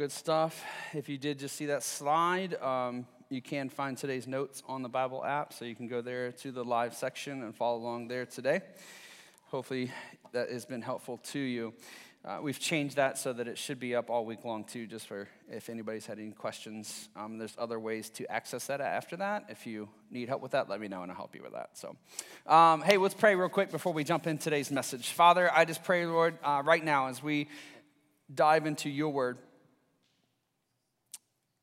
Good stuff. If you did just see that slide, um, you can find today's notes on the Bible app, so you can go there to the live section and follow along there today. Hopefully, that has been helpful to you. Uh, we've changed that so that it should be up all week long too, just for if anybody's had any questions. Um, there's other ways to access that after that. If you need help with that, let me know and I'll help you with that. So, um, hey, let's pray real quick before we jump in today's message. Father, I just pray, Lord, uh, right now as we dive into your word.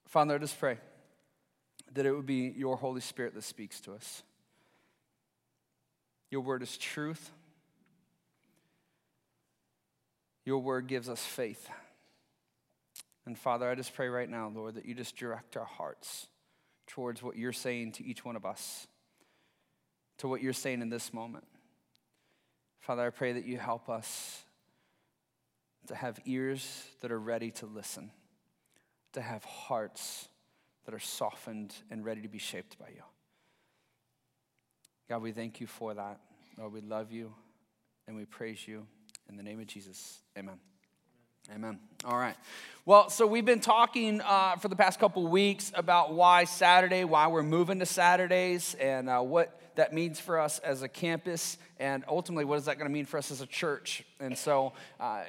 Father, I just pray that it would be your Holy Spirit that speaks to us. Your word is truth. Your word gives us faith. And Father, I just pray right now, Lord, that you just direct our hearts towards what you're saying to each one of us, to what you're saying in this moment. Father, I pray that you help us to have ears that are ready to listen to have hearts that are softened and ready to be shaped by you. God, we thank you for that. Lord, we love you and we praise you. In the name of Jesus, amen. Amen. All right. Well, so we've been talking uh, for the past couple weeks about why Saturday, why we're moving to Saturdays, and uh, what that means for us as a campus, and ultimately, what is that going to mean for us as a church? And so, uh,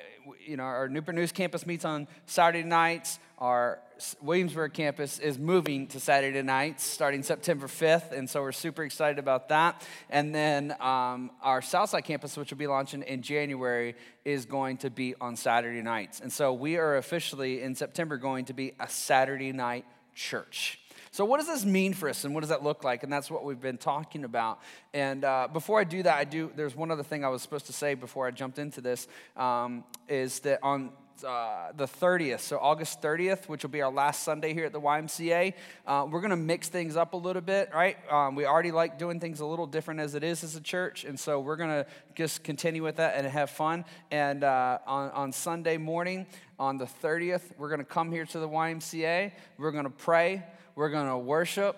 you know, our Newport News campus meets on Saturday nights. Our Williamsburg campus is moving to Saturday nights starting September 5th, and so we're super excited about that. And then um, our Southside campus, which will be launching in January, is going to be on Saturday nights. And so we are officially in September going to be a Saturday night church. So, what does this mean for us, and what does that look like? And that's what we've been talking about. And uh, before I do that, I do. There's one other thing I was supposed to say before I jumped into this. Um, is that on uh, the 30th, so August 30th, which will be our last Sunday here at the YMCA. Uh, we're going to mix things up a little bit, right? Um, we already like doing things a little different as it is as a church, and so we're going to just continue with that and have fun. And uh, on, on Sunday morning, on the 30th, we're going to come here to the YMCA. We're going to pray. We're going to worship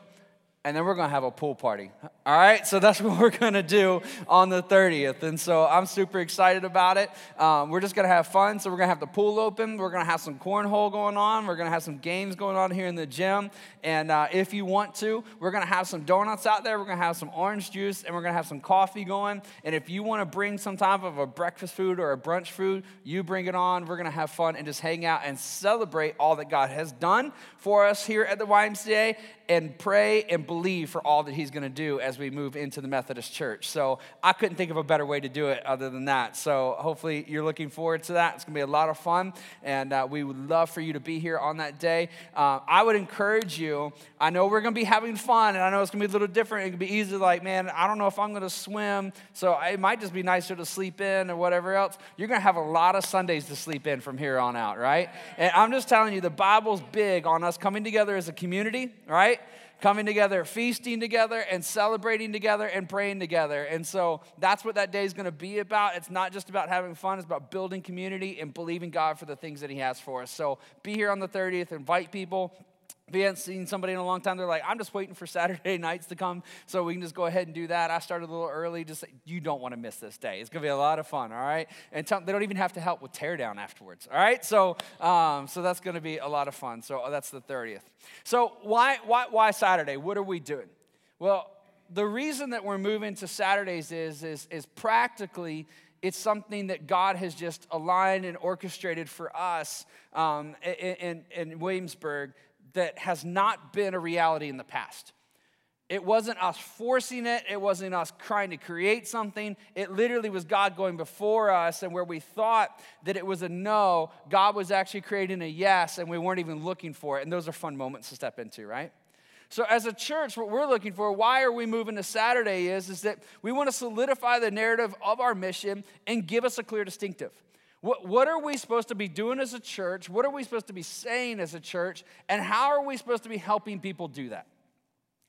and then we're going to have a pool party. All right, so that's what we're to do on the 30th. And so I'm super excited about it. Um, we're just to have fun. So we're to have the pool open. We're to have some cornhole going on. We're to have some games going on here in the gym. And uh, if you want to, we're to have some donuts out there. We're to have some orange juice and we're to have some coffee going. And if you want to bring some type of a breakfast food or a brunch food, you bring it on. We're to have fun and just hang out and celebrate all that God has done for us here at the YMCA and pray and believe for all that he's to do as we move into the Methodist Church. So I couldn't think of a better way to do it other than that. So hopefully you're looking forward to that. It's going to be a lot of fun, and uh, we would love for you to be here on that day. Uh, I would encourage you. I know we're going to be having fun, and I know it's going to be a little different. It can be easy, like, man, I don't know if I'm going to swim, so it might just be nicer to sleep in or whatever else. You're going to have a lot of Sundays to sleep in from here on out, right? And I'm just telling you, the Bible's big on us coming together as a community, right? Coming together, feasting together, and celebrating together and praying together. And so that's what that day is going to be about. It's not just about having fun, it's about building community and believing God for the things that He has for us. So be here on the 30th, invite people. If you haven't seen somebody in a long time, they're like, I'm just waiting for Saturday nights to come so we can just go ahead and do that. I started a little early. Just you don't want to miss this day. It's going to be a lot of fun, all right? And tell, they don't even have to help with teardown afterwards, all right? So, um, so that's going to be a lot of fun. So that's the 30th. So why, why, why Saturday? What are we doing? Well, the reason that we're moving to Saturdays is, is, is practically it's something that God has just aligned and orchestrated for us um, in, in, in Williamsburg that has not been a reality in the past. It wasn't us forcing it. It wasn't us trying to create something. It literally was God going before us, and where we thought that it was a no, God was actually creating a yes, and we weren't even looking for it. And those are fun moments to step into, right? So, as a church, what we're looking for, why are we moving to Saturday, is, is that we want to solidify the narrative of our mission and give us a clear distinctive. What, what are we supposed to be doing as a church? What are we supposed to be saying as a church? And how are we supposed to be helping people do that?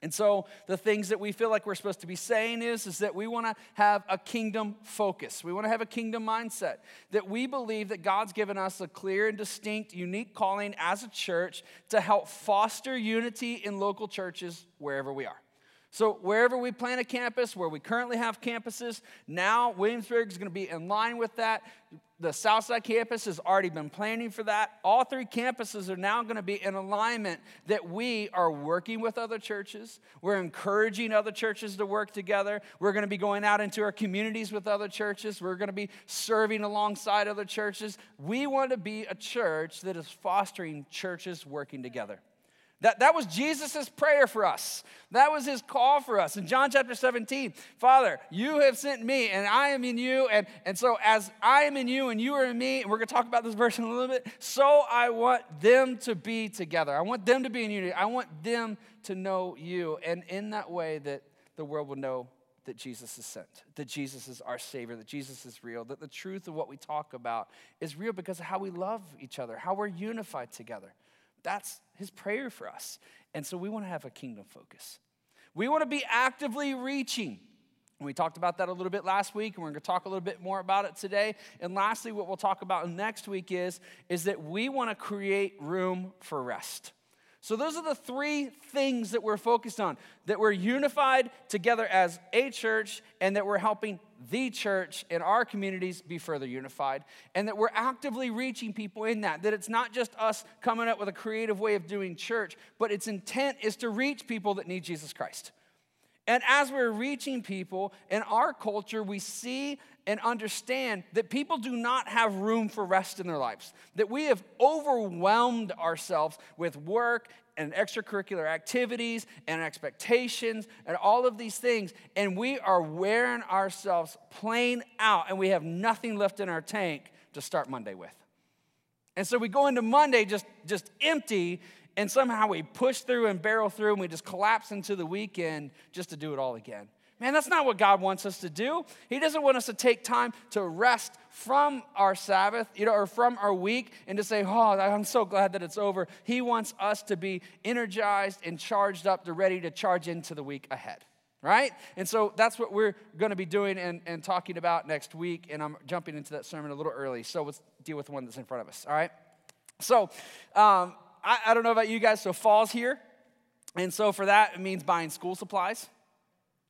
And so the things that we feel like we're supposed to be saying is, is that we want to have a kingdom focus. We want to have a kingdom mindset. That we believe that God's given us a clear and distinct, unique calling as a church to help foster unity in local churches wherever we are. So, wherever we plan a campus, where we currently have campuses, now Williamsburg is going to be in line with that. The Southside campus has already been planning for that. All three campuses are now going to be in alignment that we are working with other churches. We're encouraging other churches to work together. We're going to be going out into our communities with other churches. We're going to be serving alongside other churches. We want to be a church that is fostering churches working together. That, that was Jesus' prayer for us. That was his call for us. In John chapter 17, Father, you have sent me and I am in you. And, and so, as I am in you and you are in me, and we're going to talk about this verse in a little bit, so I want them to be together. I want them to be in unity. I want them to know you. And in that way, that the world will know that Jesus is sent, that Jesus is our Savior, that Jesus is real, that the truth of what we talk about is real because of how we love each other, how we're unified together. That's his prayer for us. And so we want to have a kingdom focus. We want to be actively reaching. We talked about that a little bit last week, and we're going to talk a little bit more about it today. And lastly, what we'll talk about next week is, is that we want to create room for rest. So, those are the three things that we're focused on that we're unified together as a church, and that we're helping the church in our communities be further unified, and that we're actively reaching people in that. That it's not just us coming up with a creative way of doing church, but its intent is to reach people that need Jesus Christ. And as we're reaching people in our culture, we see and understand that people do not have room for rest in their lives. That we have overwhelmed ourselves with work and extracurricular activities and expectations and all of these things. And we are wearing ourselves plain out, and we have nothing left in our tank to start Monday with. And so we go into Monday just, just empty and somehow we push through and barrel through and we just collapse into the weekend just to do it all again. Man, that's not what God wants us to do. He doesn't want us to take time to rest from our Sabbath, you know, or from our week and to say, "Oh, I'm so glad that it's over." He wants us to be energized and charged up to ready to charge into the week ahead. Right? And so that's what we're going to be doing and, and talking about next week. And I'm jumping into that sermon a little early. So let's deal with the one that's in front of us. All right? So, um, I, I don't know about you guys, so fall's here. And so for that, it means buying school supplies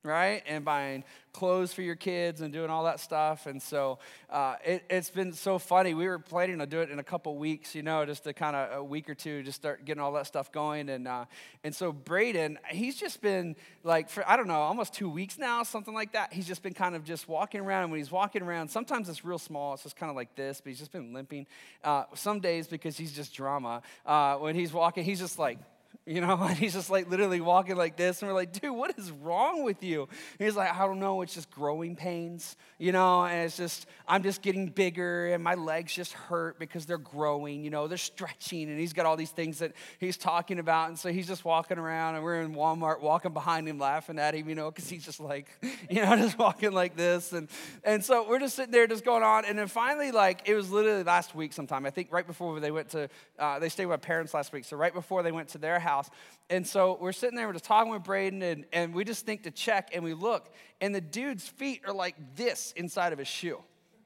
right? And buying clothes for your kids and doing all that stuff. And so uh, it, has been so funny. We were planning to do it in a couple weeks, you know, just to kind of a week or two, just start getting all that stuff going. And uh, and so Braden, he's just been like for I don't know, almost two weeks now, something like that. He's just been kind of just walking around. And when he's walking around, sometimes it's real small. It's just kind of like this, but he's just been limping. Uh, some days because he's just drama. Uh, when he's walking, he's just like you know, and he's just like literally walking like this, and we're like, dude, what is wrong with you? And he's like, I don't know, it's just growing pains, you know, and it's just, I'm just getting bigger, and my legs just hurt because they're growing, you know, they're stretching, and he's got all these things that he's talking about, and so he's just walking around, and we're in Walmart walking behind him, laughing at him, you know, because he's just like, you know, just walking like this, and and so we're just sitting there, just going on, and then finally, like, it was literally last week sometime, I think right before they went to, uh, they stayed with my parents last week, so right before they went to their house. And so we're sitting there, we're just talking with Braden, and, and we just think to check, and we look, and the dude's feet are like this inside of his shoe.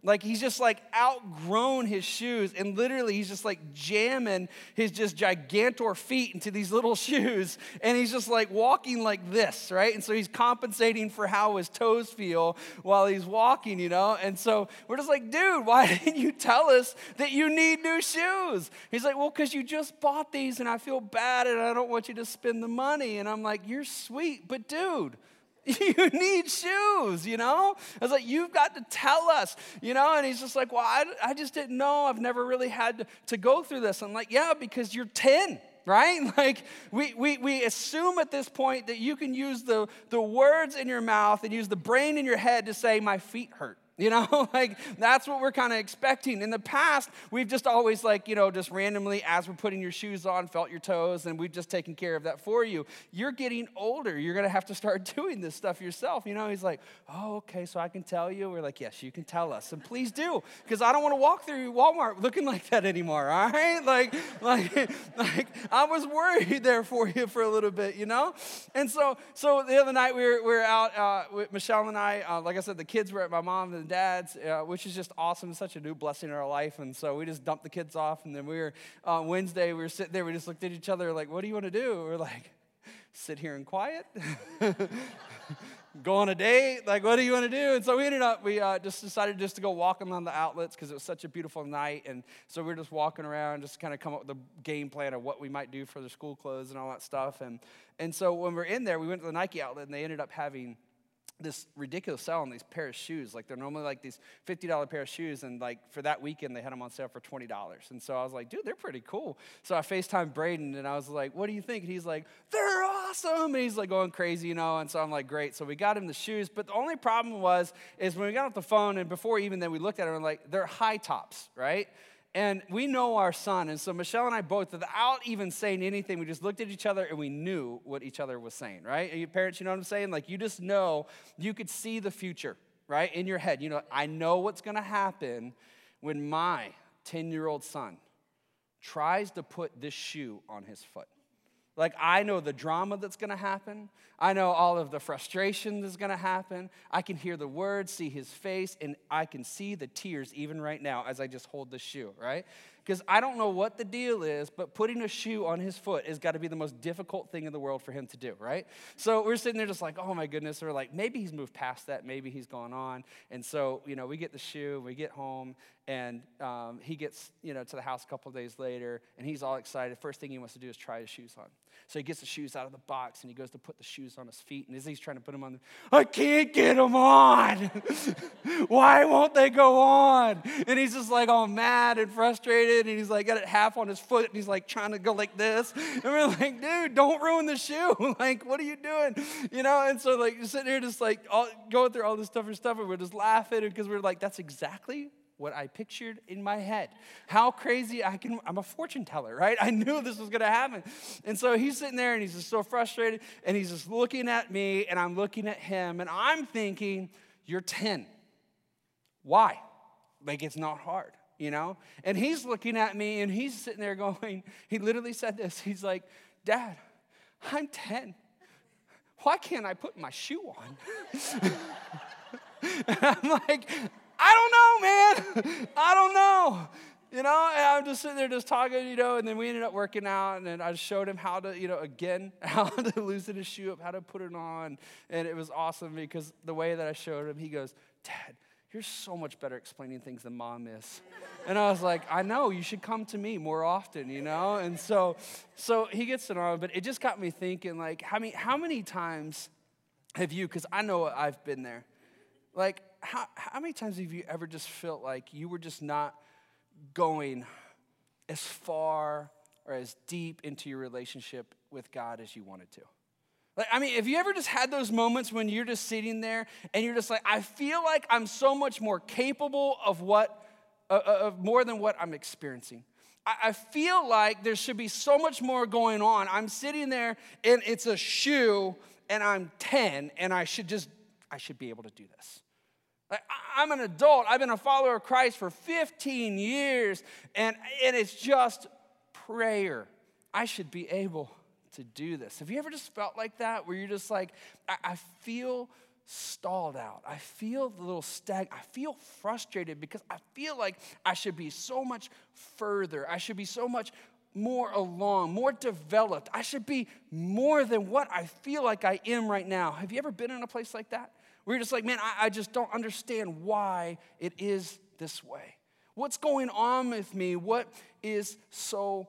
Like he's just like outgrown his shoes, and literally he's just like jamming his just gigantor feet into these little shoes, and he's just like walking like this, right? And so he's compensating for how his toes feel while he's walking, you know? And so we're just like, dude, why didn't you tell us that you need new shoes? He's like, well, because you just bought these, and I feel bad, and I don't want you to spend the money. And I'm like, you're sweet, but dude, you need shoes, you know? I was like, you've got to tell us, you know? And he's just like, well, I, I just didn't know. I've never really had to, go through this. I'm like, yeah, because you're 10 right? Like we, we, we assume at this point that you can use the, the words in your mouth and use the brain in your head to say, my feet hurt. You know, like that's what we're kind of expecting. In the past, we've just always, like, you know, just randomly, as we're putting your shoes on, felt your toes, and we've just taken care of that for you. You're getting older. You're going to have to start doing this stuff yourself. You know, he's like, oh, okay, so I can tell you. We're like, yes, you can tell us. And please do, because I don't want to walk through Walmart looking like that anymore, all right? Like, like, like I was worried there for you for a little bit, you know? And so, so the other night we were, we were out uh, with Michelle and I. Uh, like I said, the kids were at my mom and dads, uh, which is just awesome. It's such a new blessing in our life. And so we just dumped the kids off. And then we were, on Wednesday, we were sitting there, we just looked at each other like, what do you want to do? We're like, sit here in quiet? go on a date? Like, what do you want to do? And so we ended up, we uh, just decided just to go walking on the outlets because it was such a beautiful night. And so we were just walking around, just kind of come up with a game plan of what we might do for the school clothes and all that stuff. And, and so when we we're in there, we went to the Nike outlet and they ended up having this ridiculous sale on these pair of shoes. Like they're normally like these $50 pair of shoes, and like for that weekend they had them on sale for $20. And so I was like, dude, they're pretty cool. So I FaceTime Braden and I was like, what do you think? And he's like, they're awesome. And he's like going crazy, you know. And so I'm like, great. So we got him the shoes. But the only problem was is when we got off the phone and before even then we looked at them, like they're high tops, right? And we know our son. And so Michelle and I both, without even saying anything, we just looked at each other and we knew what each other was saying, right? You parents, you know what I'm saying? Like you just know, you could see the future, right? In your head. You know, I know what's going to happen when my 10 year old son tries to put this shoe on his foot. Like, I know the drama that's gonna happen. I know all of the frustration that's gonna happen. I can hear the words, see his face, and I can see the tears even right now as I just hold the shoe, right? Because I don't know what the deal is, but putting a shoe on his foot has got to be the most difficult thing in the world for him to do, right? So we're sitting there just like, oh my goodness. We're like, maybe he's moved past that. Maybe he's gone on. And so, you know, we get the shoe, we get home, and um, he gets, you know, to the house a couple days later, and he's all excited. First thing he wants to do is try his shoes on. So he gets the shoes out of the box and he goes to put the shoes on his feet. And as he's trying to put them on, I can't get them on. Why won't they go on? And he's just like all mad and frustrated. And he's like got it half on his foot and he's like trying to go like this. And we're like, dude, don't ruin the shoe. like, what are you doing? You know? And so like you're sitting here just like all, going through all this stuff and stuff. And we're just laughing because we're like, that's exactly what I pictured in my head. How crazy I can, I'm a fortune teller, right? I knew this was gonna happen. And so he's sitting there and he's just so frustrated and he's just looking at me and I'm looking at him and I'm thinking, You're 10. Why? Like it's not hard, you know? And he's looking at me and he's sitting there going, He literally said this. He's like, Dad, I'm 10. Why can't I put my shoe on? I'm like, I don't know, man. I don't know. You know, and I'm just sitting there just talking, you know, and then we ended up working out, and then I showed him how to, you know, again, how to loosen his shoe up, how to put it on. And it was awesome because the way that I showed him, he goes, Dad, you're so much better explaining things than mom is. And I was like, I know, you should come to me more often, you know? And so so he gets it on, but it just got me thinking, like, how many, how many times have you, because I know I've been there, like, how, how many times have you ever just felt like you were just not going as far or as deep into your relationship with God as you wanted to? Like, I mean, have you ever just had those moments when you're just sitting there and you're just like, I feel like I'm so much more capable of what, uh, uh of more than what I'm experiencing. I, I feel like there should be so much more going on. I'm sitting there and it's a shoe and I'm 10 and I should just, I should be able to do this. I'm an adult. I've been a follower of Christ for 15 years, and, and it's just prayer. I should be able to do this. Have you ever just felt like that, where you're just like, I, I feel stalled out. I feel a little stag. I feel frustrated because I feel like I should be so much further. I should be so much more along, more developed. I should be more than what I feel like I am right now. Have you ever been in a place like that? Where you're just like, man, I, I just don't understand why it is this way. What's going on with me? What is so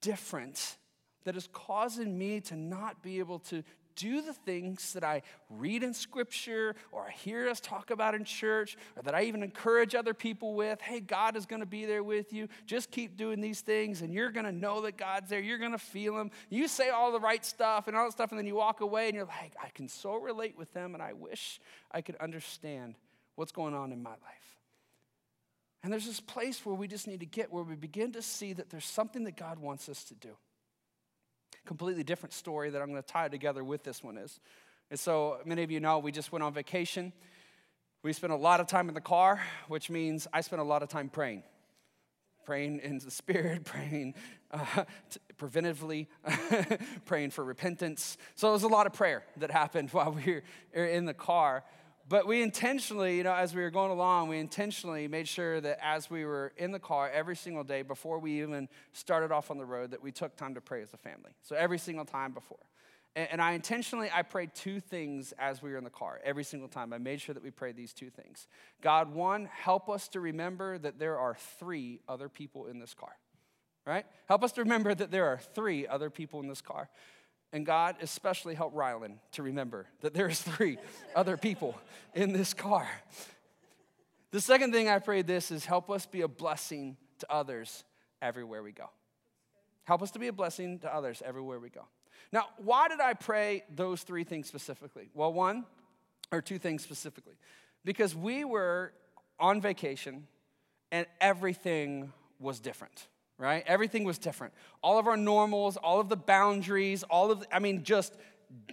different that is causing me to not be able to do the things that I read in scripture or I hear us talk about in church or that I even encourage other people with. Hey, God is going to be there with you. Just keep doing these things and you're going to know that God's there. You're going to feel Him. You say all the right stuff and all that stuff, and then you walk away and you're like, I can so relate with them and I wish I could understand what's going on in my life. And there's this place where we just need to get where we begin to see that there's something that God wants us to do completely different story that I'm going to tie together with this one is. And so many of you know we just went on vacation. We spent a lot of time in the car, which means I spent a lot of time praying. Praying in the spirit, praying uh, preventively, praying for repentance. So it was a lot of prayer that happened while we were in the car. But we intentionally, you know, as we were going along, we intentionally made sure that as we were in the car every single day before we even started off on the road, that we took time to pray as a family. So every single time before. And I intentionally, I prayed two things as we were in the car. Every single time, I made sure that we prayed these two things. God, one, help us to remember that there are three other people in this car, right? Help us to remember that there are three other people in this car. And God, especially help Rylan to remember that there's three other people in this car. The second thing I prayed this is help us be a blessing to others everywhere we go. Help us to be a blessing to others everywhere we go. Now, why did I pray those three things specifically? Well, one, or two things specifically. Because we were on vacation and everything was different, right? Everything was different. All of our normals, all of the boundaries, all of, I mean, just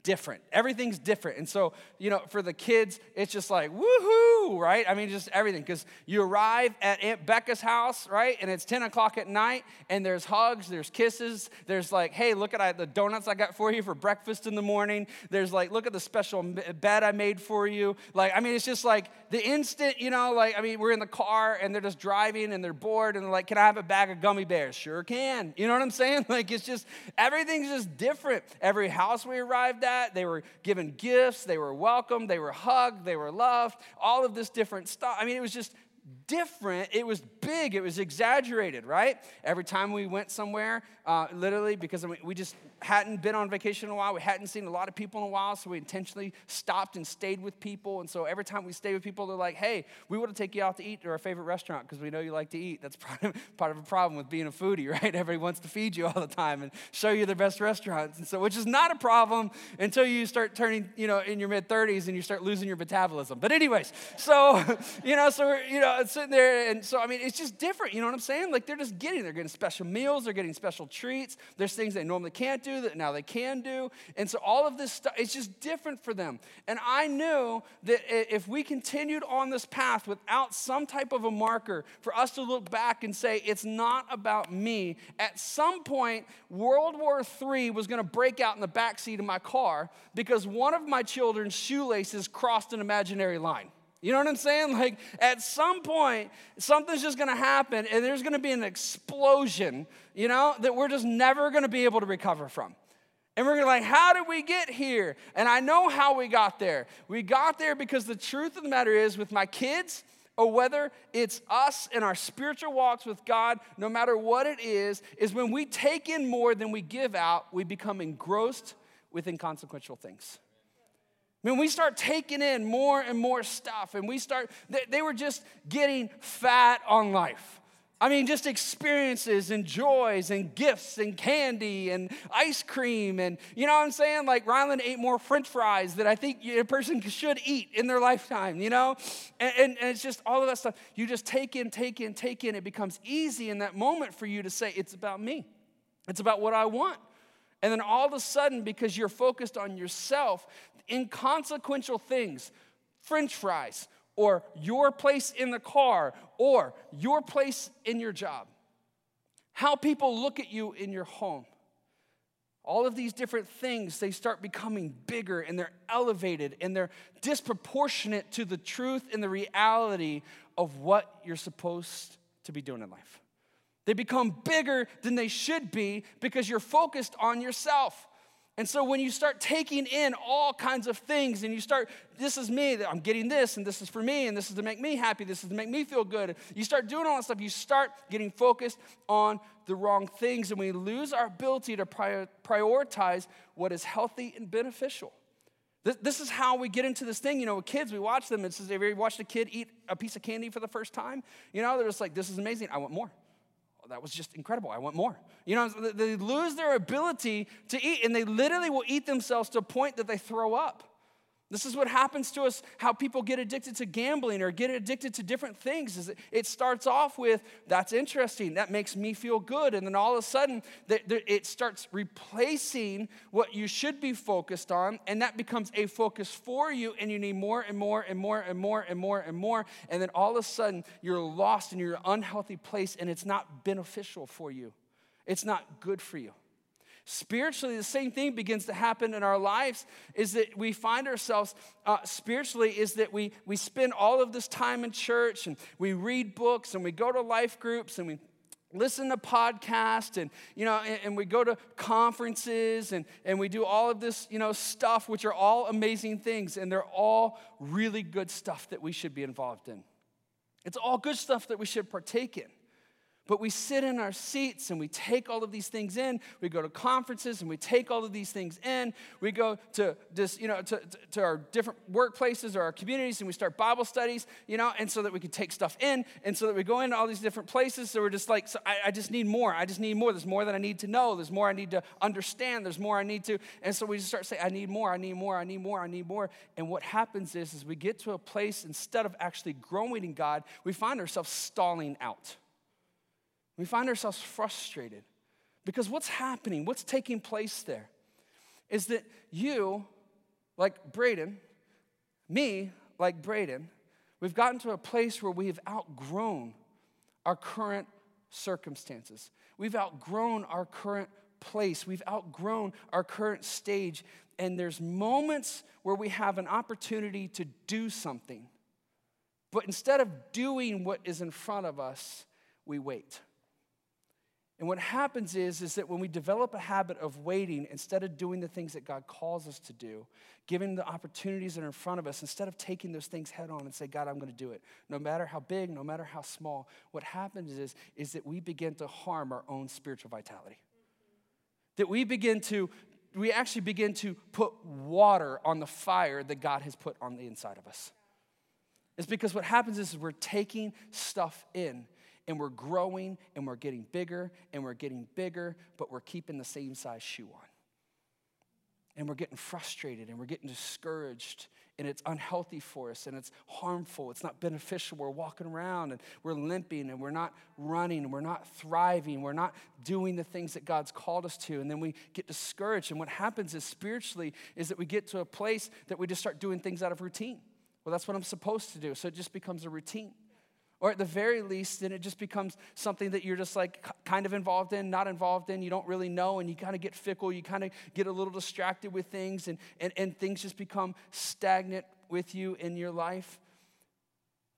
different. Everything's different. And so, you know, for the kids, it's just like, woohoo, right? I mean, just everything. Because you arrive at Aunt Becca's house, right? And it's 10 o'clock at night, and there's hugs, there's kisses, there's like, hey, look at the donuts I got for you for breakfast in the morning. There's like, look at the special bed I made for you. Like, I mean, it's just like the instant, you know, like, I mean, we're in the car and they're just driving and they're bored and they're like, can I have a bag of gummy bears? Sure can. You know what I'm saying? Like, it's just, everything's just different. Every house we arrive arrived. They were given gifts, they were welcomed, they were hugged, they were loved, all of this different stuff. I mean, it was just different. It was big. It was exaggerated, right? Every time we went somewhere, uh, literally, because we just hadn't been on vacation in a while. We hadn't seen a lot of people in a while, so we intentionally stopped and stayed with people. And so every time we stay with people, they're like, hey, we want to take you out to eat to our favorite restaurant because we know you like to eat. That's part of, a problem with being a foodie, right? Everybody wants to feed you all the time and show you the best restaurants. And so, which is not a problem until you start turning, you know, in your mid 30s and you start losing your metabolism. But, anyways, so, you know, so you know, sitting there. And so, I mean, it's just different. You know what I'm saying? Like, they're just getting, they're getting special meals, they're getting special treats. There's things they normally can't do that now they can do. And so all of this stuff, it's just different for them. And I knew that if we continued on this path without some type of a marker for us to look back and say, it's not about me, at some point, World War III was going to break out in the back seat of my car because one of my children's shoelaces crossed an imaginary line. You know what I'm saying? Like at some point, something's just gonna happen and there's gonna be an explosion, you know, that we're just never gonna be able to recover from. And we're gonna like, how did we get here? And I know how we got there. We got there because the truth of the matter is, with my kids, or whether it's us in our spiritual walks with God, no matter what it is, is when we take in more than we give out, we become engrossed with inconsequential things. When we start taking in more and more stuff, and we start, they, they were just getting fat on life. I mean, just experiences and joys and gifts and candy and ice cream. And you know what I'm saying? Like, Ryland ate more french fries that I think a person should eat in their lifetime, you know? And, and, and, it's just all of that stuff. You just take in, take in, take in. It becomes easy in that moment for you to say, it's about me, it's about what I want. And then all of a sudden, because you're focused on yourself, inconsequential things, french fries, or your place in the car, or your place in your job, how people look at you in your home. All of these different things, they start becoming bigger and they're elevated and they're disproportionate to the truth and the reality of what you're supposed to be doing in life. They become bigger than they should be because you're focused on yourself. And so when you start taking in all kinds of things and you start, this is me, I'm getting this, and this is for me, and this is to make me happy, this is to make me feel good. You start doing all that stuff, you start getting focused on the wrong things, and we lose our ability to prioritize what is healthy and beneficial. This, is how we get into this thing. You know, with kids, we watch them. It's as if you watched a kid eat a piece of candy for the first time. You know, they're just like, this is amazing. I want more that was just incredible. I want more. You know, they lose their ability to eat, and they literally will eat themselves to a point that they throw up. This is what happens to us, how people get addicted to gambling or get addicted to different things. Is it starts off with, that's interesting, that makes me feel good. And then all of a sudden, it starts replacing what you should be focused on, and that becomes a focus for you, and you need more and more and more and more and more and more. And then all of a sudden, you're lost in your unhealthy place, and it's not beneficial for you, it's not good for you. Spiritually, the same thing begins to happen in our lives is that we find ourselves uh, spiritually, is that we, we spend all of this time in church and we read books and we go to life groups and we listen to podcasts and you know and, and, we go to conferences and, and we do all of this you know stuff which are all amazing things. And they're all really good stuff that we should be involved in. It's all good stuff that we should partake in but we sit in our seats and we take all of these things in. We go to conferences and we take all of these things in. We go to this, you know, to, to our different workplaces or our communities and we start Bible studies, you know, and so that we can take stuff in and so that we go into all these different places. So we're just like, so I, I just need more. I just need more. There's more that I need to know. There's more I need to understand. There's more I need to. And so we just start saying, I need more, I need more, I need more, I need more. And what happens is, is we get to a place instead of actually growing in God, we find ourselves stalling out. We find ourselves frustrated because what's happening, what's taking place there, is that you, like Braden, me, like Braden, we've gotten to a place where we have outgrown our current circumstances. We've outgrown our current place. We've outgrown our current stage. And there's moments where we have an opportunity to do something. But instead of doing what is in front of us, we wait. And what happens is, is that when we develop a habit of waiting, instead of doing the things that God calls us to do, giving the opportunities that are in front of us, instead of taking those things head on and say, God, I'm going to do it, no matter how big, no matter how small, what happens is, is that we begin to harm our own spiritual vitality. That we begin to, we actually begin to put water on the fire that God has put on the inside of us. It's because what happens is we're taking stuff in and we're growing and we're getting bigger and we're getting bigger, but we're keeping the same size shoe on. And we're getting frustrated and we're getting discouraged, and it's unhealthy for us and it's harmful. It's not beneficial. We're walking around and we're limping and we're not running and we're not thriving. We're not doing the things that God's called us to. And then we get discouraged. And what happens is spiritually is that we get to a place that we just start doing things out of routine. Well, that's what I'm supposed to do. So it just becomes a routine. Or at the very least, then it just becomes something that you're just like kind of involved in, not involved in, you don't really know, and you kind of get fickle, you kind of get a little distracted with things, and, and, and things just become stagnant with you in your life.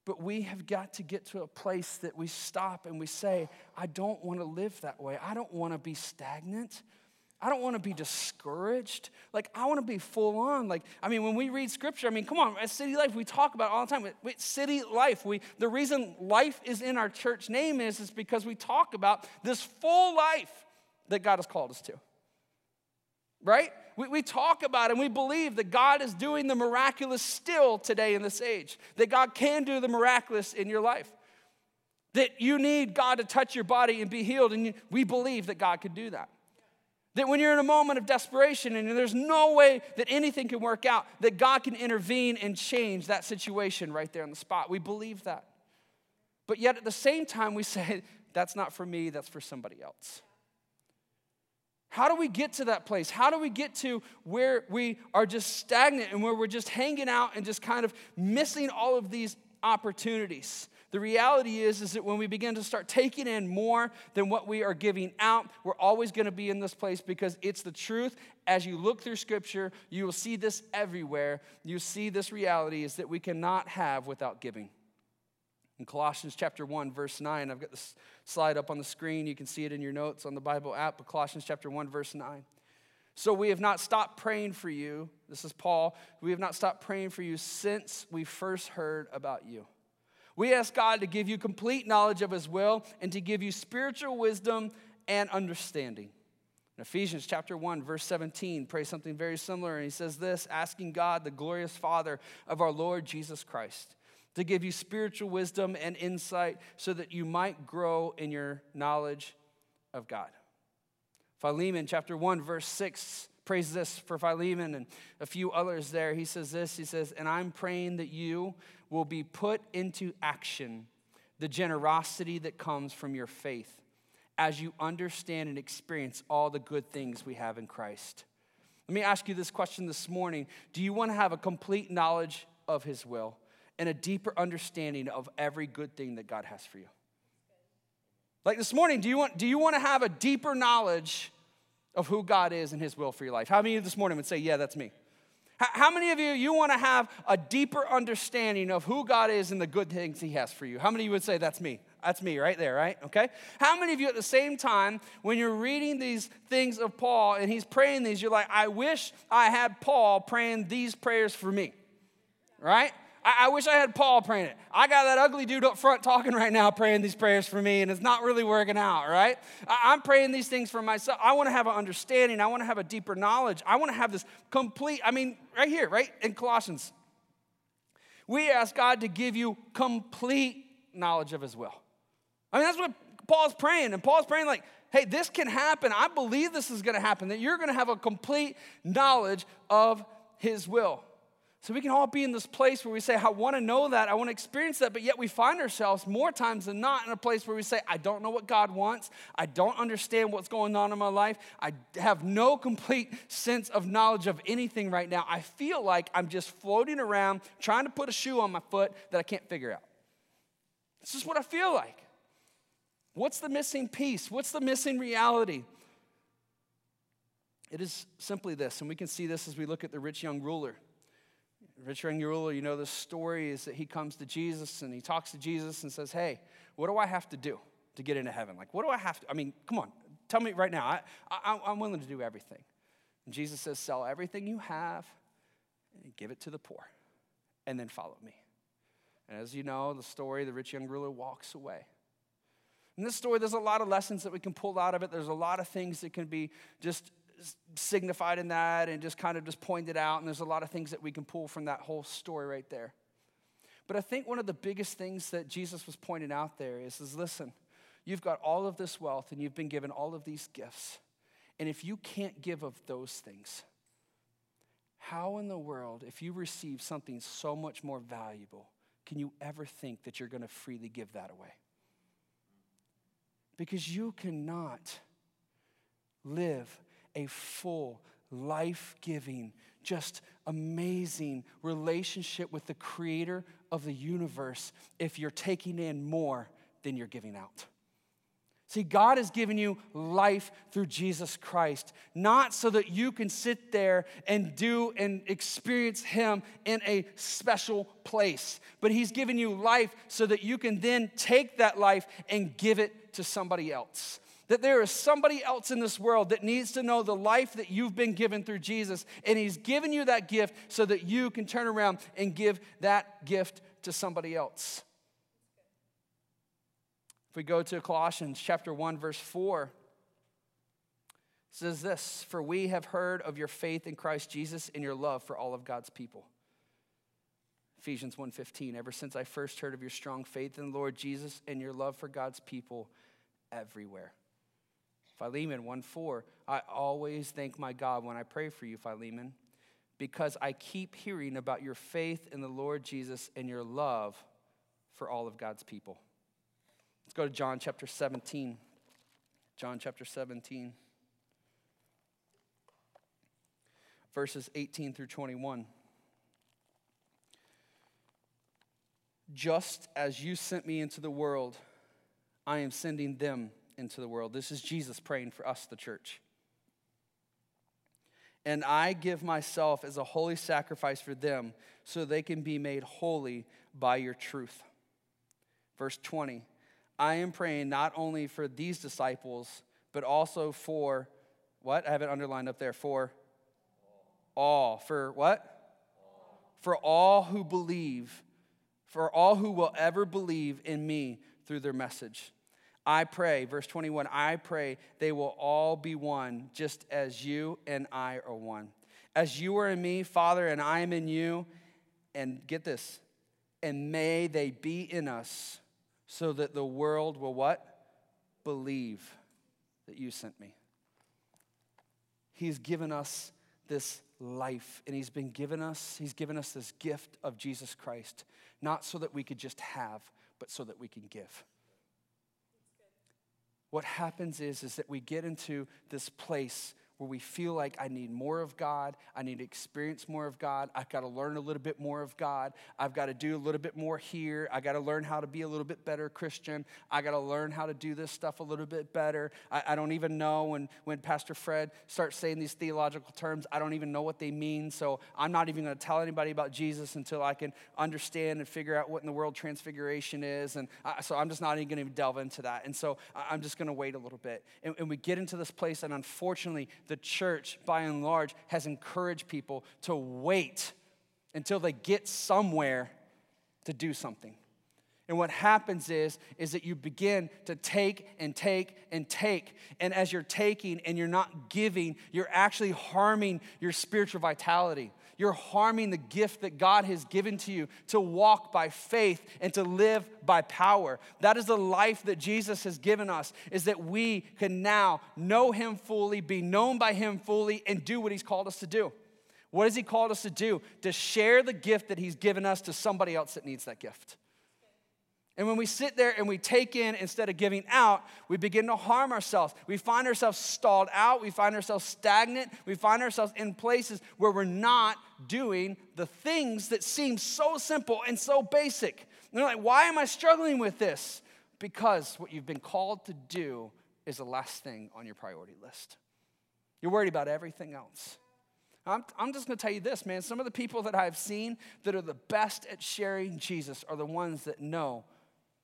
But we have got to get to a place that we stop and we say, I don't want to live that way. I don't want to be stagnant. I don't want to be discouraged. Like, I want to be full on. Like, I mean, when we read scripture, I mean, come on, at City Life, we talk about all the time. Wait, City Life, we, the reason life is in our church name is, is because we talk about this full life that God has called us to. Right? We, we talk about and we believe that God is doing the miraculous still today in this age, that God can do the miraculous in your life. That you need God to touch your body and be healed, and you, we believe that God can do that. That when you're in a moment of desperation and there's no way that anything can work out, that God can intervene and change that situation right there on the spot. We believe that. But yet at the same time, we say, that's not for me, that's for somebody else. How do we get to that place? How do we get to where we are just stagnant and where we're just hanging out and just kind of missing all of these opportunities? The reality is, is that when we begin to start taking in more than what we are giving out, we're always going to be in this place because it's the truth. As you look through Scripture, you will see this everywhere. You see this reality is that we cannot have without giving. In Colossians chapter 1, verse 9, I've got this slide up on the screen. You can see it in your notes on the Bible app, but Colossians chapter 1, verse 9. So we have not stopped praying for you. This is Paul. We have not stopped praying for you since we first heard about you. We ask God to give you complete knowledge of His will and to give you spiritual wisdom and understanding. In Ephesians chapter 1, verse 17, pray something very similar. And he says this asking God, the glorious Father of our Lord Jesus Christ, to give you spiritual wisdom and insight so that you might grow in your knowledge of God. Philemon chapter 1, verse 6 prays this for Philemon and a few others there. He says this He says, And I'm praying that you will be put into action the generosity that comes from your faith as you understand and experience all the good things we have in Christ. Let me ask you this question this morning Do you want to have a complete knowledge of His will and a deeper understanding of every good thing that God has for you? Like this morning, do you want, do you want to have a deeper knowledge of who God is and His will for your life? How many of you this morning would say, Yeah, that's me? How many of you, you want to have a deeper understanding of who God is and the good things He has for you? How many of you would say, That's me? That's me right there, right? Okay? How many of you at the same time, when you're reading these things of Paul and he's praying these, you're like, I wish I had Paul praying these prayers for me, right? I, I, wish I had Paul praying it. I got that ugly dude up front talking right now, praying these prayers for me, and it's not really working out, right? I, I'm praying these things for myself. I want to have an understanding. I want to have a deeper knowledge. I want to have this complete, I mean, right here, right? In Colossians. We ask God to give you complete knowledge of his will. I mean, that's what Paul's praying. And Paul's praying, like, hey, this can happen. I believe this is going to happen, that you're going to have a complete knowledge of his will. So we can all be in this place where we say, I want to know that, I want to experience that, but yet we find ourselves more times than not in a place where we say, I don't know what God wants. I don't understand what's going on in my life. I have no complete sense of knowledge of anything right now. I feel like I'm just floating around trying to put a shoe on my foot that I can't figure out. This is what I feel like. What's the missing piece? What's the missing reality? It is simply this, and we can see this as we look at the rich young ruler. Rich young ruler, you know the story is that he comes to Jesus and he talks to Jesus and says, Hey, what do I have to do to get into heaven? Like, what do I have to? I mean, come on, tell me right now. I, I, I'm willing to do everything. And Jesus says, Sell everything you have and give it to the poor, and then follow me. And as you know, the story, the rich young ruler walks away. In this story, there's a lot of lessons that we can pull out of it. There's a lot of things that can be just signified in that and just kind of just pointed out. And there's a lot of things that we can pull from that whole story right there. But I think one of the biggest things that Jesus was pointing out there is, is listen, you've got all of this wealth and you've been given all of these gifts. And if you can't give of those things, how in the world, if you receive something so much more valuable, can you ever think that you're going to freely give that away? Because you cannot live a full, life giving, just amazing relationship with the creator of the universe if you're taking in more than you're giving out. See, God has given you life through Jesus Christ, not so that you can sit there and do and experience Him in a special place, but He's given you life so that you can then take that life and give it to somebody else that there is somebody else in this world that needs to know the life that you've been given through Jesus, and He's given you that gift so that you can turn around and give that gift to somebody else. If we go to Colossians chapter 1, verse 4, says this For we have heard of your faith in Christ Jesus and your love for all of God's people. Ephesians 1:15 Ever since I first heard of your strong faith in the Lord Jesus and your love for God's people everywhere. Philemon 1 4. I always thank my God when I pray for you, Philemon, because I keep hearing about your faith in the Lord Jesus and your love for all of God's people. Let's go to John chapter 17. John chapter 17, verses 18 through 21. Just as you sent me into the world, I am sending them into the world. This is Jesus praying for us, the church. And I give myself as a holy sacrifice for them so they can be made holy by your truth. Verse 20 I am praying not only for these disciples, but also for what? I have it underlined up there for all. For what? For all who believe, for all who will ever believe in me through their message. I pray, verse 21, I pray they will all be one, just as you and I are one. As you are in me, Father, and I am in you, and get this, and may they be in us, so that the world will what? Believe that you sent me. He's given us this life, and He's been given us, He's given us this gift of Jesus Christ, not so that we could just have, but so that we can give what happens is, is that we get into this place where we feel like I need more of God, I need to experience more of God, I've got to learn a little bit more of God, I've got to do a little bit more here, I got to learn how to be a little bit better Christian, I got to learn how to do this stuff a little bit better. I, I don't even know when, when Pastor Fred starts saying these theological terms, I don't even know what they mean, so I'm not even going to tell anybody about Jesus until I can understand and figure out what in the world transfiguration is. And I, so I'm just not even going to delve into that. And so I'm just going to wait a little bit. And, and we get into this place, and unfortunately, the church, by and large, has encouraged people to wait until they get somewhere to do something. And what happens is, is that you begin to take and take and take. And as you're taking and you're not giving, you're actually harming your spiritual vitality. You're harming the gift that God has given to you to walk by faith and to live by power. That is the life that Jesus has given us, is that we can now know Him fully, be known by Him fully, and do what He's called us to do. What has He called us to do? To share the gift that He's given us to somebody else that needs that gift. And when we sit there and we take in instead of giving out, we begin to harm ourselves. We find ourselves stalled out. We find ourselves stagnant. We find ourselves in places where we're not doing the things that seem so simple and so basic. And they're like, why am I struggling with this? Because what you've been called to do is the last thing on your priority list. You're worried about everything else. I'm, I'm just going to tell you this, man. Some of the people that I've seen that are the best at sharing Jesus are the ones that know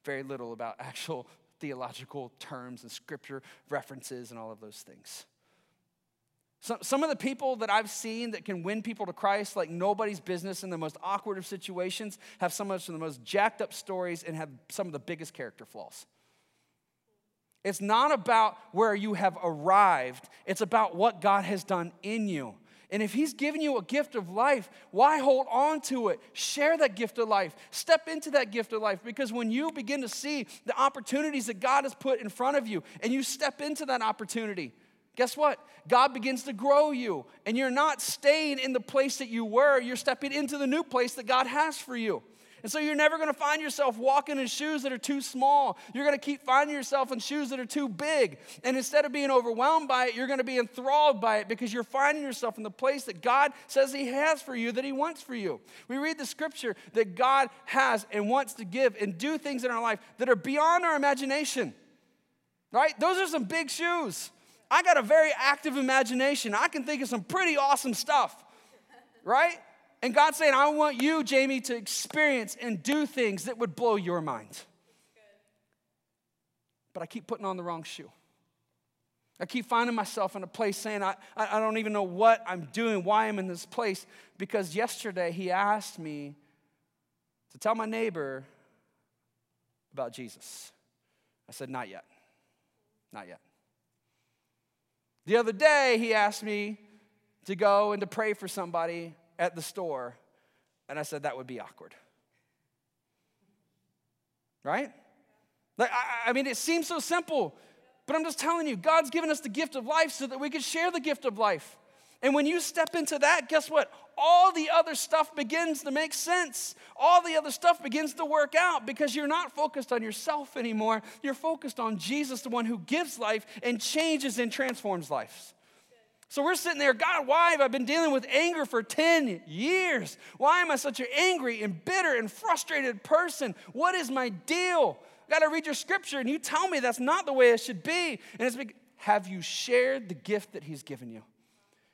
very little about actual theological terms and scripture references and all of those things. Some, some of the people that I've seen that can win people to Christ like nobody's business in the most awkward of situations have some of the most jacked up stories and have some of the biggest character flaws. It's not about where you have arrived, it's about what God has done in you. And if He's given you a gift of life, why hold on to it? Share that gift of life. Step into that gift of life because when you begin to see the opportunities that God has put in front of you and you step into that opportunity, guess what? God begins to grow you. And you're not staying in the place that you were, you're stepping into the new place that God has for you. And so you're never going to find yourself walking in shoes that are too small. You're going to keep finding yourself in shoes that are too big. And instead of being overwhelmed by it, you're going to be enthralled by it because you're finding yourself in the place that God says He has for you, that He wants for you. We read the scripture that God has and wants to give and do things in our life that are beyond our imagination. Right? Those are some big shoes. I got a very active imagination. I can think of some pretty awesome stuff. Right? And God's saying, I want you, Jamie, to experience and do things that would blow your mind. But I keep putting on the wrong shoe. I keep finding myself in a place saying, I, I don't even know what I'm doing, why I'm in this place. Because yesterday he asked me to tell my neighbor about Jesus. I said, Not yet. Not yet. The other day, he asked me to go and to pray for somebody at the store, and I said that would be awkward. Right? Like, I, I mean, it seems so simple, but I'm just telling you, God's given us the gift of life so that we can share the gift of life. And when you step into that, guess what? All the other stuff begins to make sense. All the other stuff begins to work out because you're not focused on yourself anymore. You're focused on Jesus, the one who gives life and changes and transforms lives. So we're sitting there, God, why have I been dealing with anger for 10 years? Why am I such an angry and bitter and frustrated person? What is my deal? I got to read your scripture and you tell me that's not the way it should be. And it's have you shared the gift that He's given you?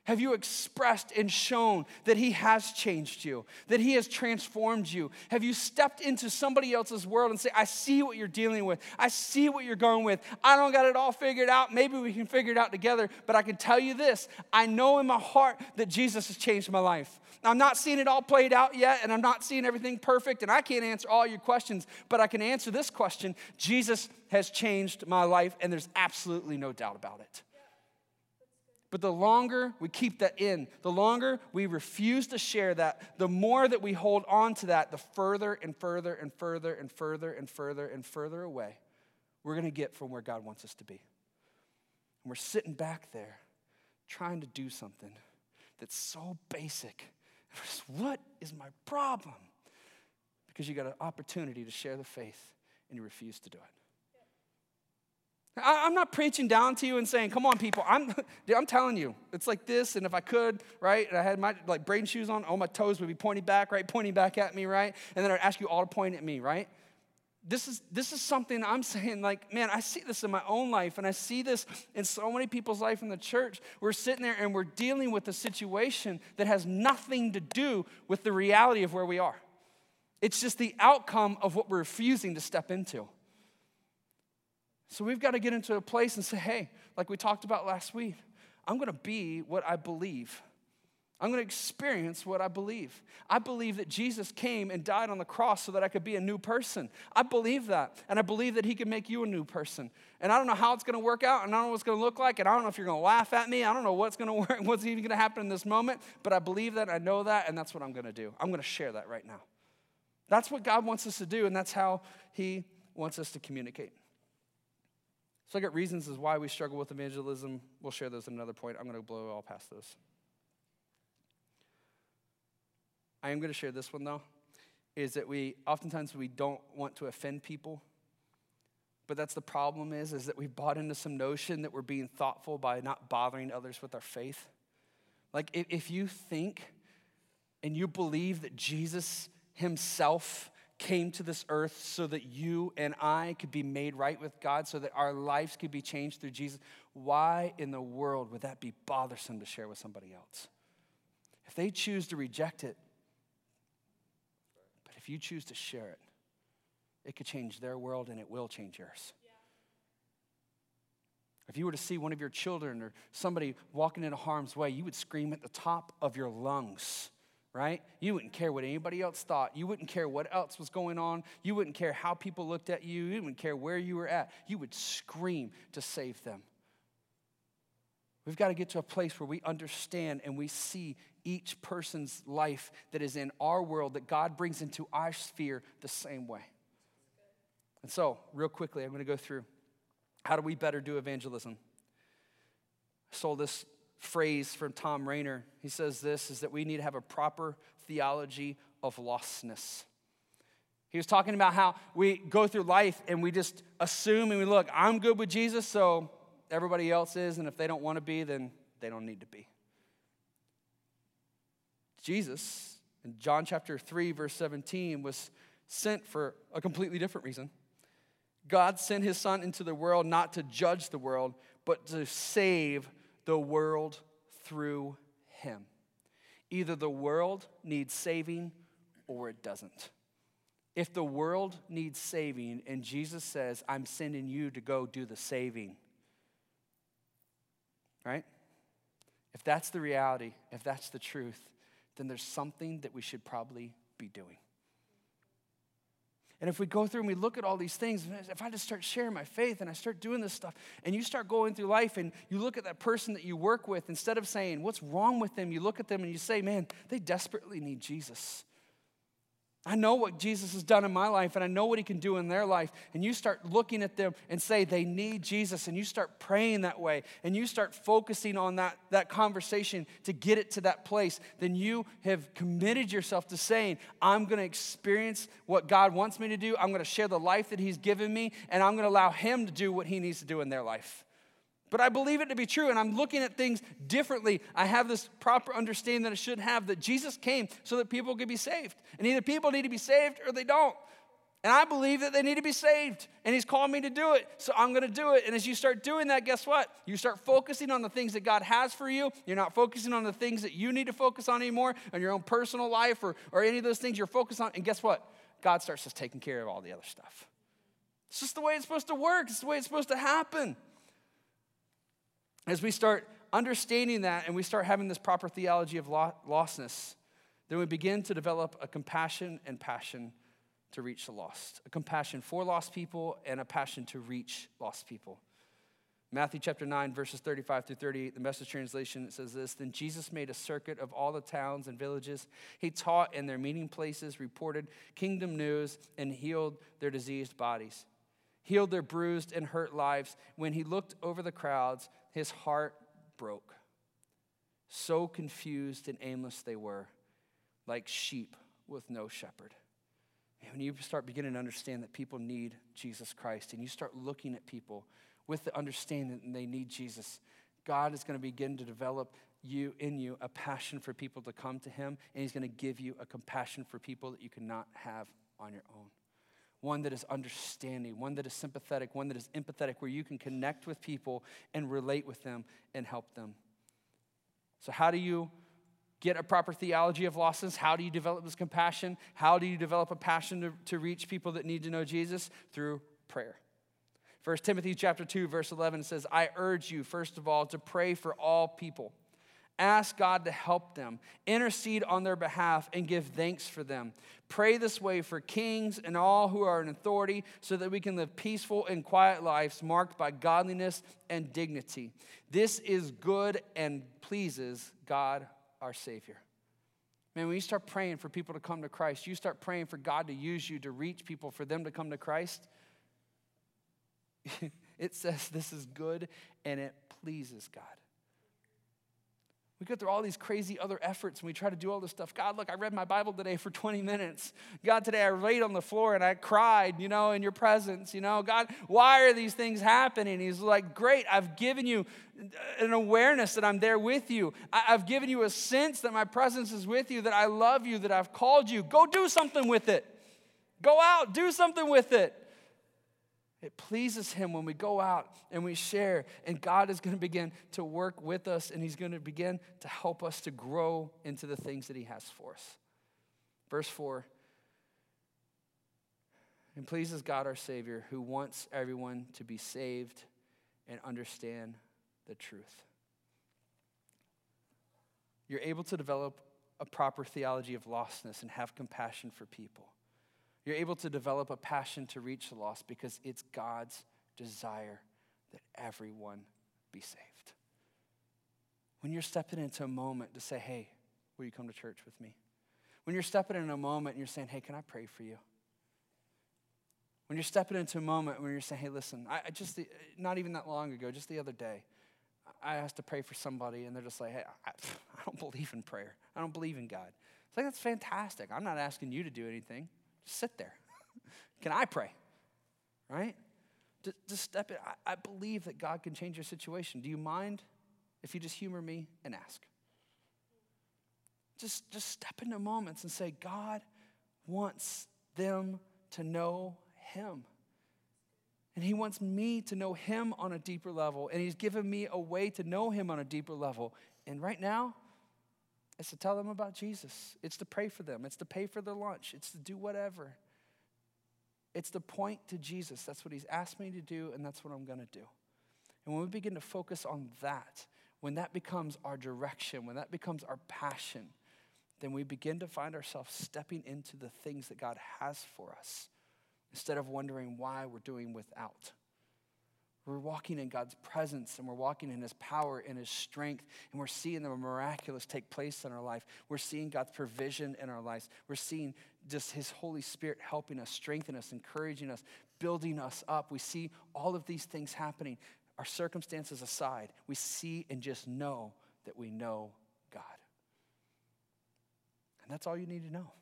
Have you expressed and shown that He has changed you, that He has transformed you? Have you stepped into somebody else's world and say, I see what you're dealing with. I see what you're going with. I don't got it all figured out. Maybe we can figure it out together. But I can tell you this I know in my heart that Jesus has changed my life. I'm not seeing it all played out yet, and I'm not seeing everything perfect, and I can't answer all your questions, but I can answer this question Jesus has changed my life, and there's absolutely no doubt about it. But the longer we keep that in, the longer we refuse to share that, the more that we hold on to that, the further and further and further and further and further and further away we're going to get from where God wants us to be. And we're sitting back there trying to do something that's so basic. What is my problem? Because you got an opportunity to share the faith and you refuse to do it. I, am not preaching down to you and saying, come on, people. I'm, dude, I'm telling you, it's like this. And if I could, right, and I had my like brain shoes on, all my toes would be pointing back, right, pointing back at me, right? And then I'd ask you all to point at me, right? This is, this is something I'm saying, like, man, I see this in my own life, and I see this in so many people's life in the church. We're sitting there and we're dealing with a situation that has nothing to do with the reality of where we are. It's just the outcome of what we're refusing to step into. So we've got to get into a place and say, hey, like we talked about last week, I'm going to be what I believe. I'm going to experience what I believe. I believe that Jesus came and died on the cross so that I could be a new person. I believe that. And I believe that He can make you a new person. And I don't know how it's going to work out, and I don't know what it's going to look like, and I don't know if you're going to laugh at me. I don't know what's going to work, what's even going to happen in this moment, but I believe that, I know that, and that's what I'm going to do. I'm going to share that right now. That's what God wants us to do, and that's how He wants us to communicate. So I got reasons as why we struggle with evangelism. We'll share those at another point. I'm going to blow all past those. I am going to share this one though, is that we oftentimes we don't want to offend people. But that's the problem is, is that we've bought into some notion that we're being thoughtful by not bothering others with our faith. Like if, if you think and you believe that Jesus himself came to this earth so that you and I could be made right with God, so that our lives could be changed through Jesus, why in the world would that be bothersome to share with somebody else? If they choose to reject it, but if you choose to share it, it could change their world and it will change yours. If you were to see one of your children or somebody walking into harm's way, you would scream at the top of your lungs right? You wouldn't care what anybody else thought. You wouldn't care what else was going on. You wouldn't care how people looked at you. You wouldn't care where you were at. You would scream to save them. We've got to get to a place where we understand and we see each person's life that is in our world that God brings into our sphere the same way. And so, real quickly, I'm going to go through how do we better do evangelism? I stole this phrase from Tom Rainer. He says this is that we need to have a proper theology of lostness. He was talking about how we go through life and we just assume and we look, I'm good with Jesus, so everybody else is, and if they don't want to be, then they don't need to be. Jesus, in John chapter 3, verse 17, was sent for a completely different reason. God sent his son into the world not to judge the world, but to save the world through him. Either the world needs saving or it doesn't. If the world needs saving and Jesus says, I'm sending you to go do the saving, right? If that's the reality, if that's the truth, then there's something that we should probably be doing. And if we go through and we look at all these things, if I just start sharing my faith and I start doing this stuff, and you start going through life and you look at that person that you work with, instead of saying, What's wrong with them? You look at them and you say, Man, they desperately need Jesus. I know what Jesus has done in my life and I know what he can do in their life. And you start looking at them and say they need Jesus and you start praying that way and you start focusing on that, that conversation to get it to that place, then you have committed yourself to saying, I'm going to experience what God wants me to do. I'm going to share the life that he's given me and I'm going to allow him to do what he needs to do in their life. But I believe it to be true, and I'm looking at things differently. I have this proper understanding that I should have that Jesus came so that people could be saved. And either people need to be saved or they don't. And I believe that they need to be saved, and He's called me to do it, so I'm gonna do it. And as you start doing that, guess what? You start focusing on the things that God has for you. You're not focusing on the things that you need to focus on anymore, on your own personal life or, or any of those things you're focused on. And guess what? God starts just taking care of all the other stuff. It's just the way it's supposed to work, it's the way it's supposed to happen as we start understanding that and we start having this proper theology of lostness, then we begin to develop a compassion and passion to reach the lost, a compassion for lost people and a passion to reach lost people. Matthew chapter 9, verses 35 through 38, the message translation says this Then Jesus made a circuit of all the towns and villages. He taught in their meeting places, reported kingdom news, and healed their diseased bodies, healed their bruised and hurt lives. When he looked over the crowds, his heart broke. So confused and aimless they were, like sheep with no shepherd. And when you start beginning to understand that people need Jesus Christ and you start looking at people with the understanding that they need Jesus, God is going to begin to develop you in you a passion for people to come to him and he's going to give you a compassion for people that you cannot have on your own one that is understanding one that is sympathetic one that is empathetic where you can connect with people and relate with them and help them. So how do you get a proper theology of lostness? How do you develop this compassion? How do you develop a passion to, to reach people that need to know jesus? Through prayer. 1 Timothy chapter 2 verse 11 says, "I urge you first of all to pray for all people. Ask God to help them, intercede on their behalf and give thanks for them. Pray this way for kings and all who are in authority so that we can live peaceful and quiet lives marked by godliness and dignity. This is good and pleases God our Savior." Man, when you start praying for people to come to Christ, you start praying for God to use you to reach people, for them to come to Christ it says this is good and it pleases God. We go through all these crazy other efforts and we try to do all this stuff. God, look, I read my Bible today for 20 minutes. God, today I laid on the floor and I cried, you know, in your presence. You know, God, why are these things happening? He's like, Great, I've given you an awareness that I'm there with you. I've given you a sense that my presence is with you, that I love you, that I've called you. Go do something with it. Go out, do something with it. It pleases Him when we go out and we share, and God is going to begin to work with us, and He's going to begin to help us to grow into the things that He has for us. Verse 4 It pleases God our Savior, who wants everyone to be saved and understand the truth. You're able to develop a proper theology of lostness and have compassion for people. You're able to develop a passion to reach the lost because it's God's desire that everyone be saved. When you're stepping into a moment to say, hey, will you come to church with me? When you're stepping in a moment and you're saying, hey, can I pray for you? When you're stepping into a moment when you're saying, hey, listen, I just, not even that long ago, just the other day, I asked to pray for somebody and they're just like, hey, I, I don't believe in prayer. I don't believe in God. It's like, that's fantastic. I'm not asking you to do anything sit there. can I pray? Right? Just, step in. I, believe that God can change your situation. Do you mind if you just humor me and ask? Just, just step into moments and say, God wants them to know Him. And He wants me to know Him on a deeper level. And He's given me a way to know Him on a deeper level. And right now, it's to tell them about Jesus. It's to pray for them. It's to pay for their lunch. It's to do whatever. It's to point to Jesus. That's what he's asked me to do, and that's what I'm going to do. And when we begin to focus on that, when that becomes our direction, when that becomes our passion, then we begin to find ourselves stepping into the things that God has for us instead of wondering why we're doing without. We're walking in God's presence and we're walking in His power and His strength, and we're seeing the miraculous take place in our life. We're seeing God's provision in our lives. We're seeing just His Holy Spirit helping us, strengthening us, encouraging us, building us up. We see all of these things happening. Our circumstances aside, we see and just know that we know God. And that's all you need to know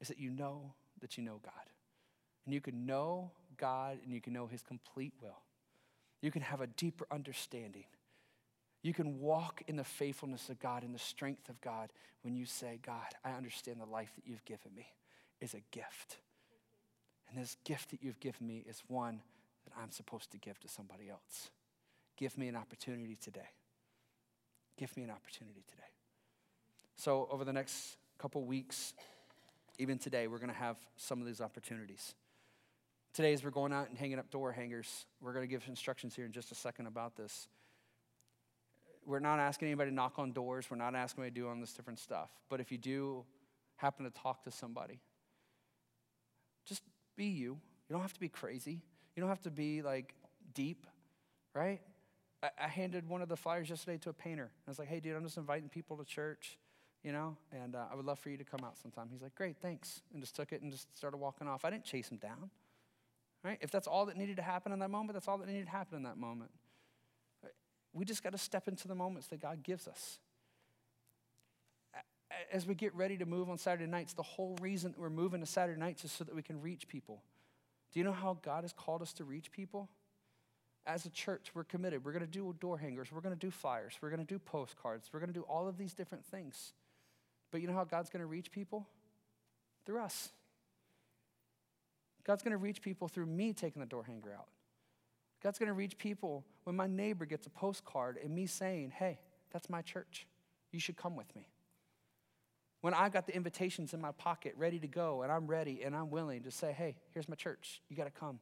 is that you know that you know God. And you can know God and you can know His complete will. You can have a deeper understanding. You can walk in the faithfulness of God, and the strength of God, when you say, God, I understand the life that you've given me is a gift. And this gift that you've given me is one that I'm supposed to give to somebody else. Give me an opportunity today. Give me an opportunity today. So, over the next couple weeks, even today, we're going to have some of these opportunities. Today, as we're going out and hanging up door hangers, we're going to give instructions here in just a second about this. We're not asking anybody to knock on doors. We're not asking anybody to do all this different stuff. But if you do happen to talk to somebody, just be you. You don't have to be crazy. You don't have to be like deep, right? I, I handed one of the flyers yesterday to a painter. I was like, hey, dude, I'm just inviting people to church, you know, and uh, I would love for you to come out sometime. He's like, great, thanks. And just took it and just started walking off. I didn't chase him down. Right? If that's all that needed to happen in that moment, that's all that needed to happen in that moment. We just got to step into the moments that God gives us. As we get ready to move on Saturday nights, the whole reason that we're moving to Saturday nights is so that we can reach people. Do you know how God has called us to reach people? As a church, we're committed. We're going to do door hangers. We're going to do flyers. We're going to do postcards. We're going to do all of these different things. But you know how God's going to reach people? Through us. God's going to reach people through me taking the door hanger out. God's going to reach people when my neighbor gets a postcard and me saying, hey, that's my church. You should come with me. When I've got the invitations in my pocket ready to go and I'm ready and I'm willing to say, hey, here's my church. You got to come.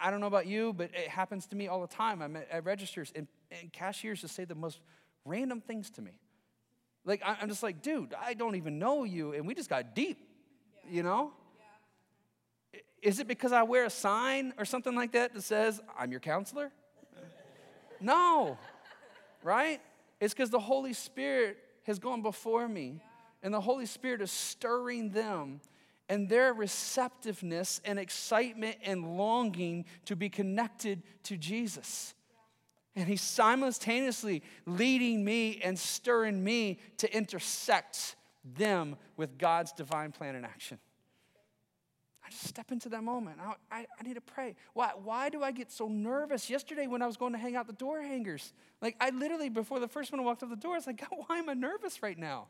I don't know about you, but it happens to me all the time. I'm at, registers and, and cashiers just say the most random things to me. Like, I'm just like, dude, I don't even know you, and we just got deep, yeah. you know? Is it because I wear a sign or something like that that says, I'm your counselor? no, right? It's because the Holy Spirit has gone before me, and the Holy Spirit is stirring them and their receptiveness and excitement and longing to be connected to Jesus. And he's simultaneously leading me and stirring me to intersect them with God's divine plan and action. I just step into that moment. I, I, I, need to pray. Why, why do I get so nervous? Yesterday, when I was going to hang out the door hangers, like I literally, before the first one walked up the door, I was like, God, why am I nervous right now?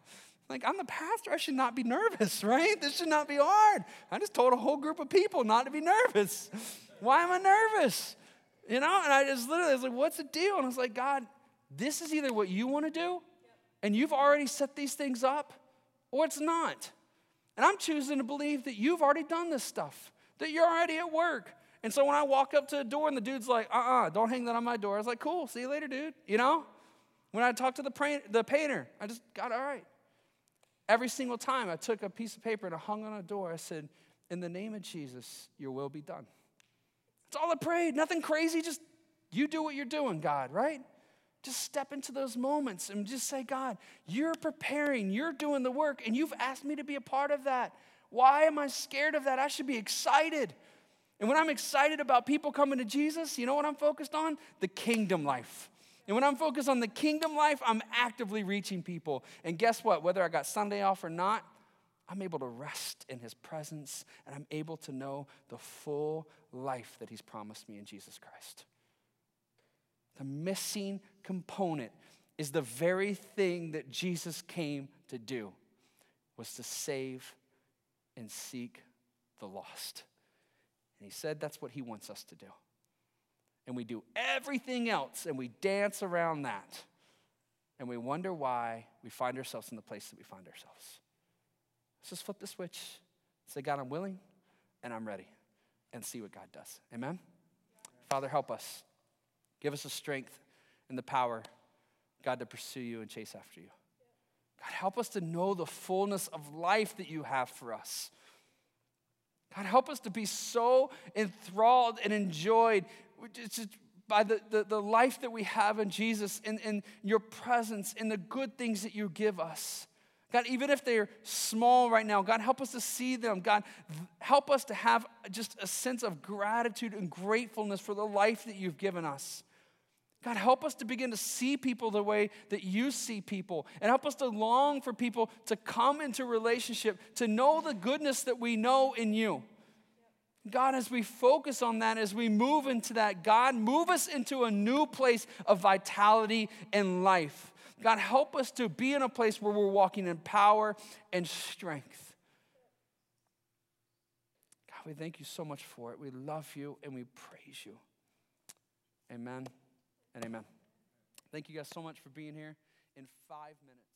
Like, I'm the pastor. I should not be nervous, right? This should not be hard. I just told a whole group of people not to be nervous. Why am I nervous? You know, and I just literally I was like, what's the deal? And I was like, God, this is either what you want to do, and you've already set these things up, or it's not. And I'm choosing to believe that you've already done this stuff, that you're already at work. And so when I walk up to the door and the dude's like, uh uh-uh, uh, do not hang that on my door, I was like, cool, see you later, dude. You know? When I talked to the, the painter, I just got, all right. Every single time I took a piece of paper and I hung on a door, I said, In the name of Jesus, your will be done. That's all I prayed. Nothing crazy, just you do what you're doing, God, right? Just step into those moments and just say, God, you're preparing, you're doing the work, and you've asked me to be a part of that. Why am I scared of that? I should be excited. And when I'm excited about people coming to Jesus, you know what I'm focused on? The kingdom life. And when I'm focused on the kingdom life, I'm actively reaching people. And guess what? Whether I got Sunday off or not, I'm able to rest in his presence and I'm able to know the full life that he's promised me in Jesus Christ. The missing component is the very thing that Jesus came to do was to save and seek the lost. And he said that's what he wants us to do and we do everything else and we dance around that. And we wonder why we find ourselves in the place that we find ourselves. Let's just flip the switch. Say, God, I'm willing and I'm ready. And see what God does. Amen? Father, help us. Give us the strength and the power, God, to pursue you and chase after you. God, help us to know the fullness of life that you have for us. God, help us to be so enthralled and enjoyed by the, the, the, life that we have in Jesus and, and your presence and the good things that you give us. God, even if they're small right now, God, help us to see them. God, help us to have just a sense of gratitude and gratefulness for the life that you've given us. God, help us to begin to see people the way that you see people, and help us to long for people to come into relationship, to know the goodness that we know in you. God, as we focus on that, as we move into that, God, move us into a new place of vitality and life. God, help us to be in a place where we're walking in power and strength. God, we thank you so much for it. We love you and we praise you. Amen and amen. Thank you guys so much for being here. In five minutes.